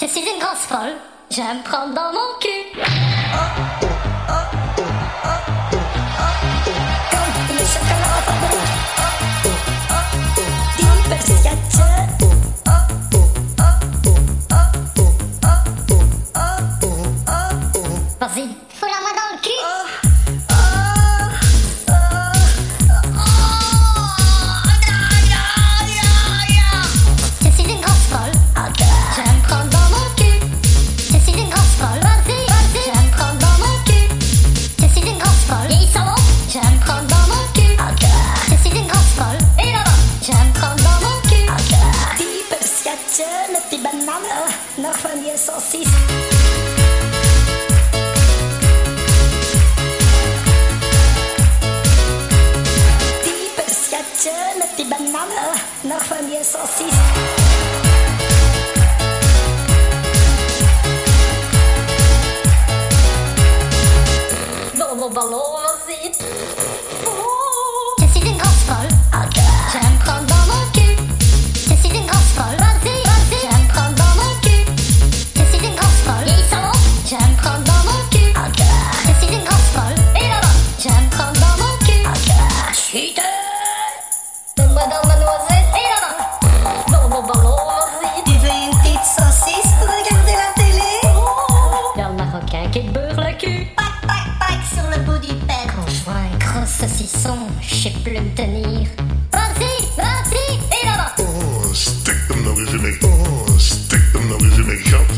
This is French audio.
Je suis une grosse folle, j'aime prendre dans mon cul. Comme le chocolat fabrique. Des sketchers. Vas-y, fous-la-moi dans le cul. Je suis une grosse folle, j'aime prendre dans mon cul. die bananen nog van die sausjes. Dieper schatje met die bananen nog van die sausjes. Ballonen zit. cul. Pac, pac, pac sur le bout du père. Quand je vois un gros saucisson, je sais plus me tenir. Vas-y, vas-y, et là-bas. Oh, stick them, no, is it make? Oh, stick them, no, is it.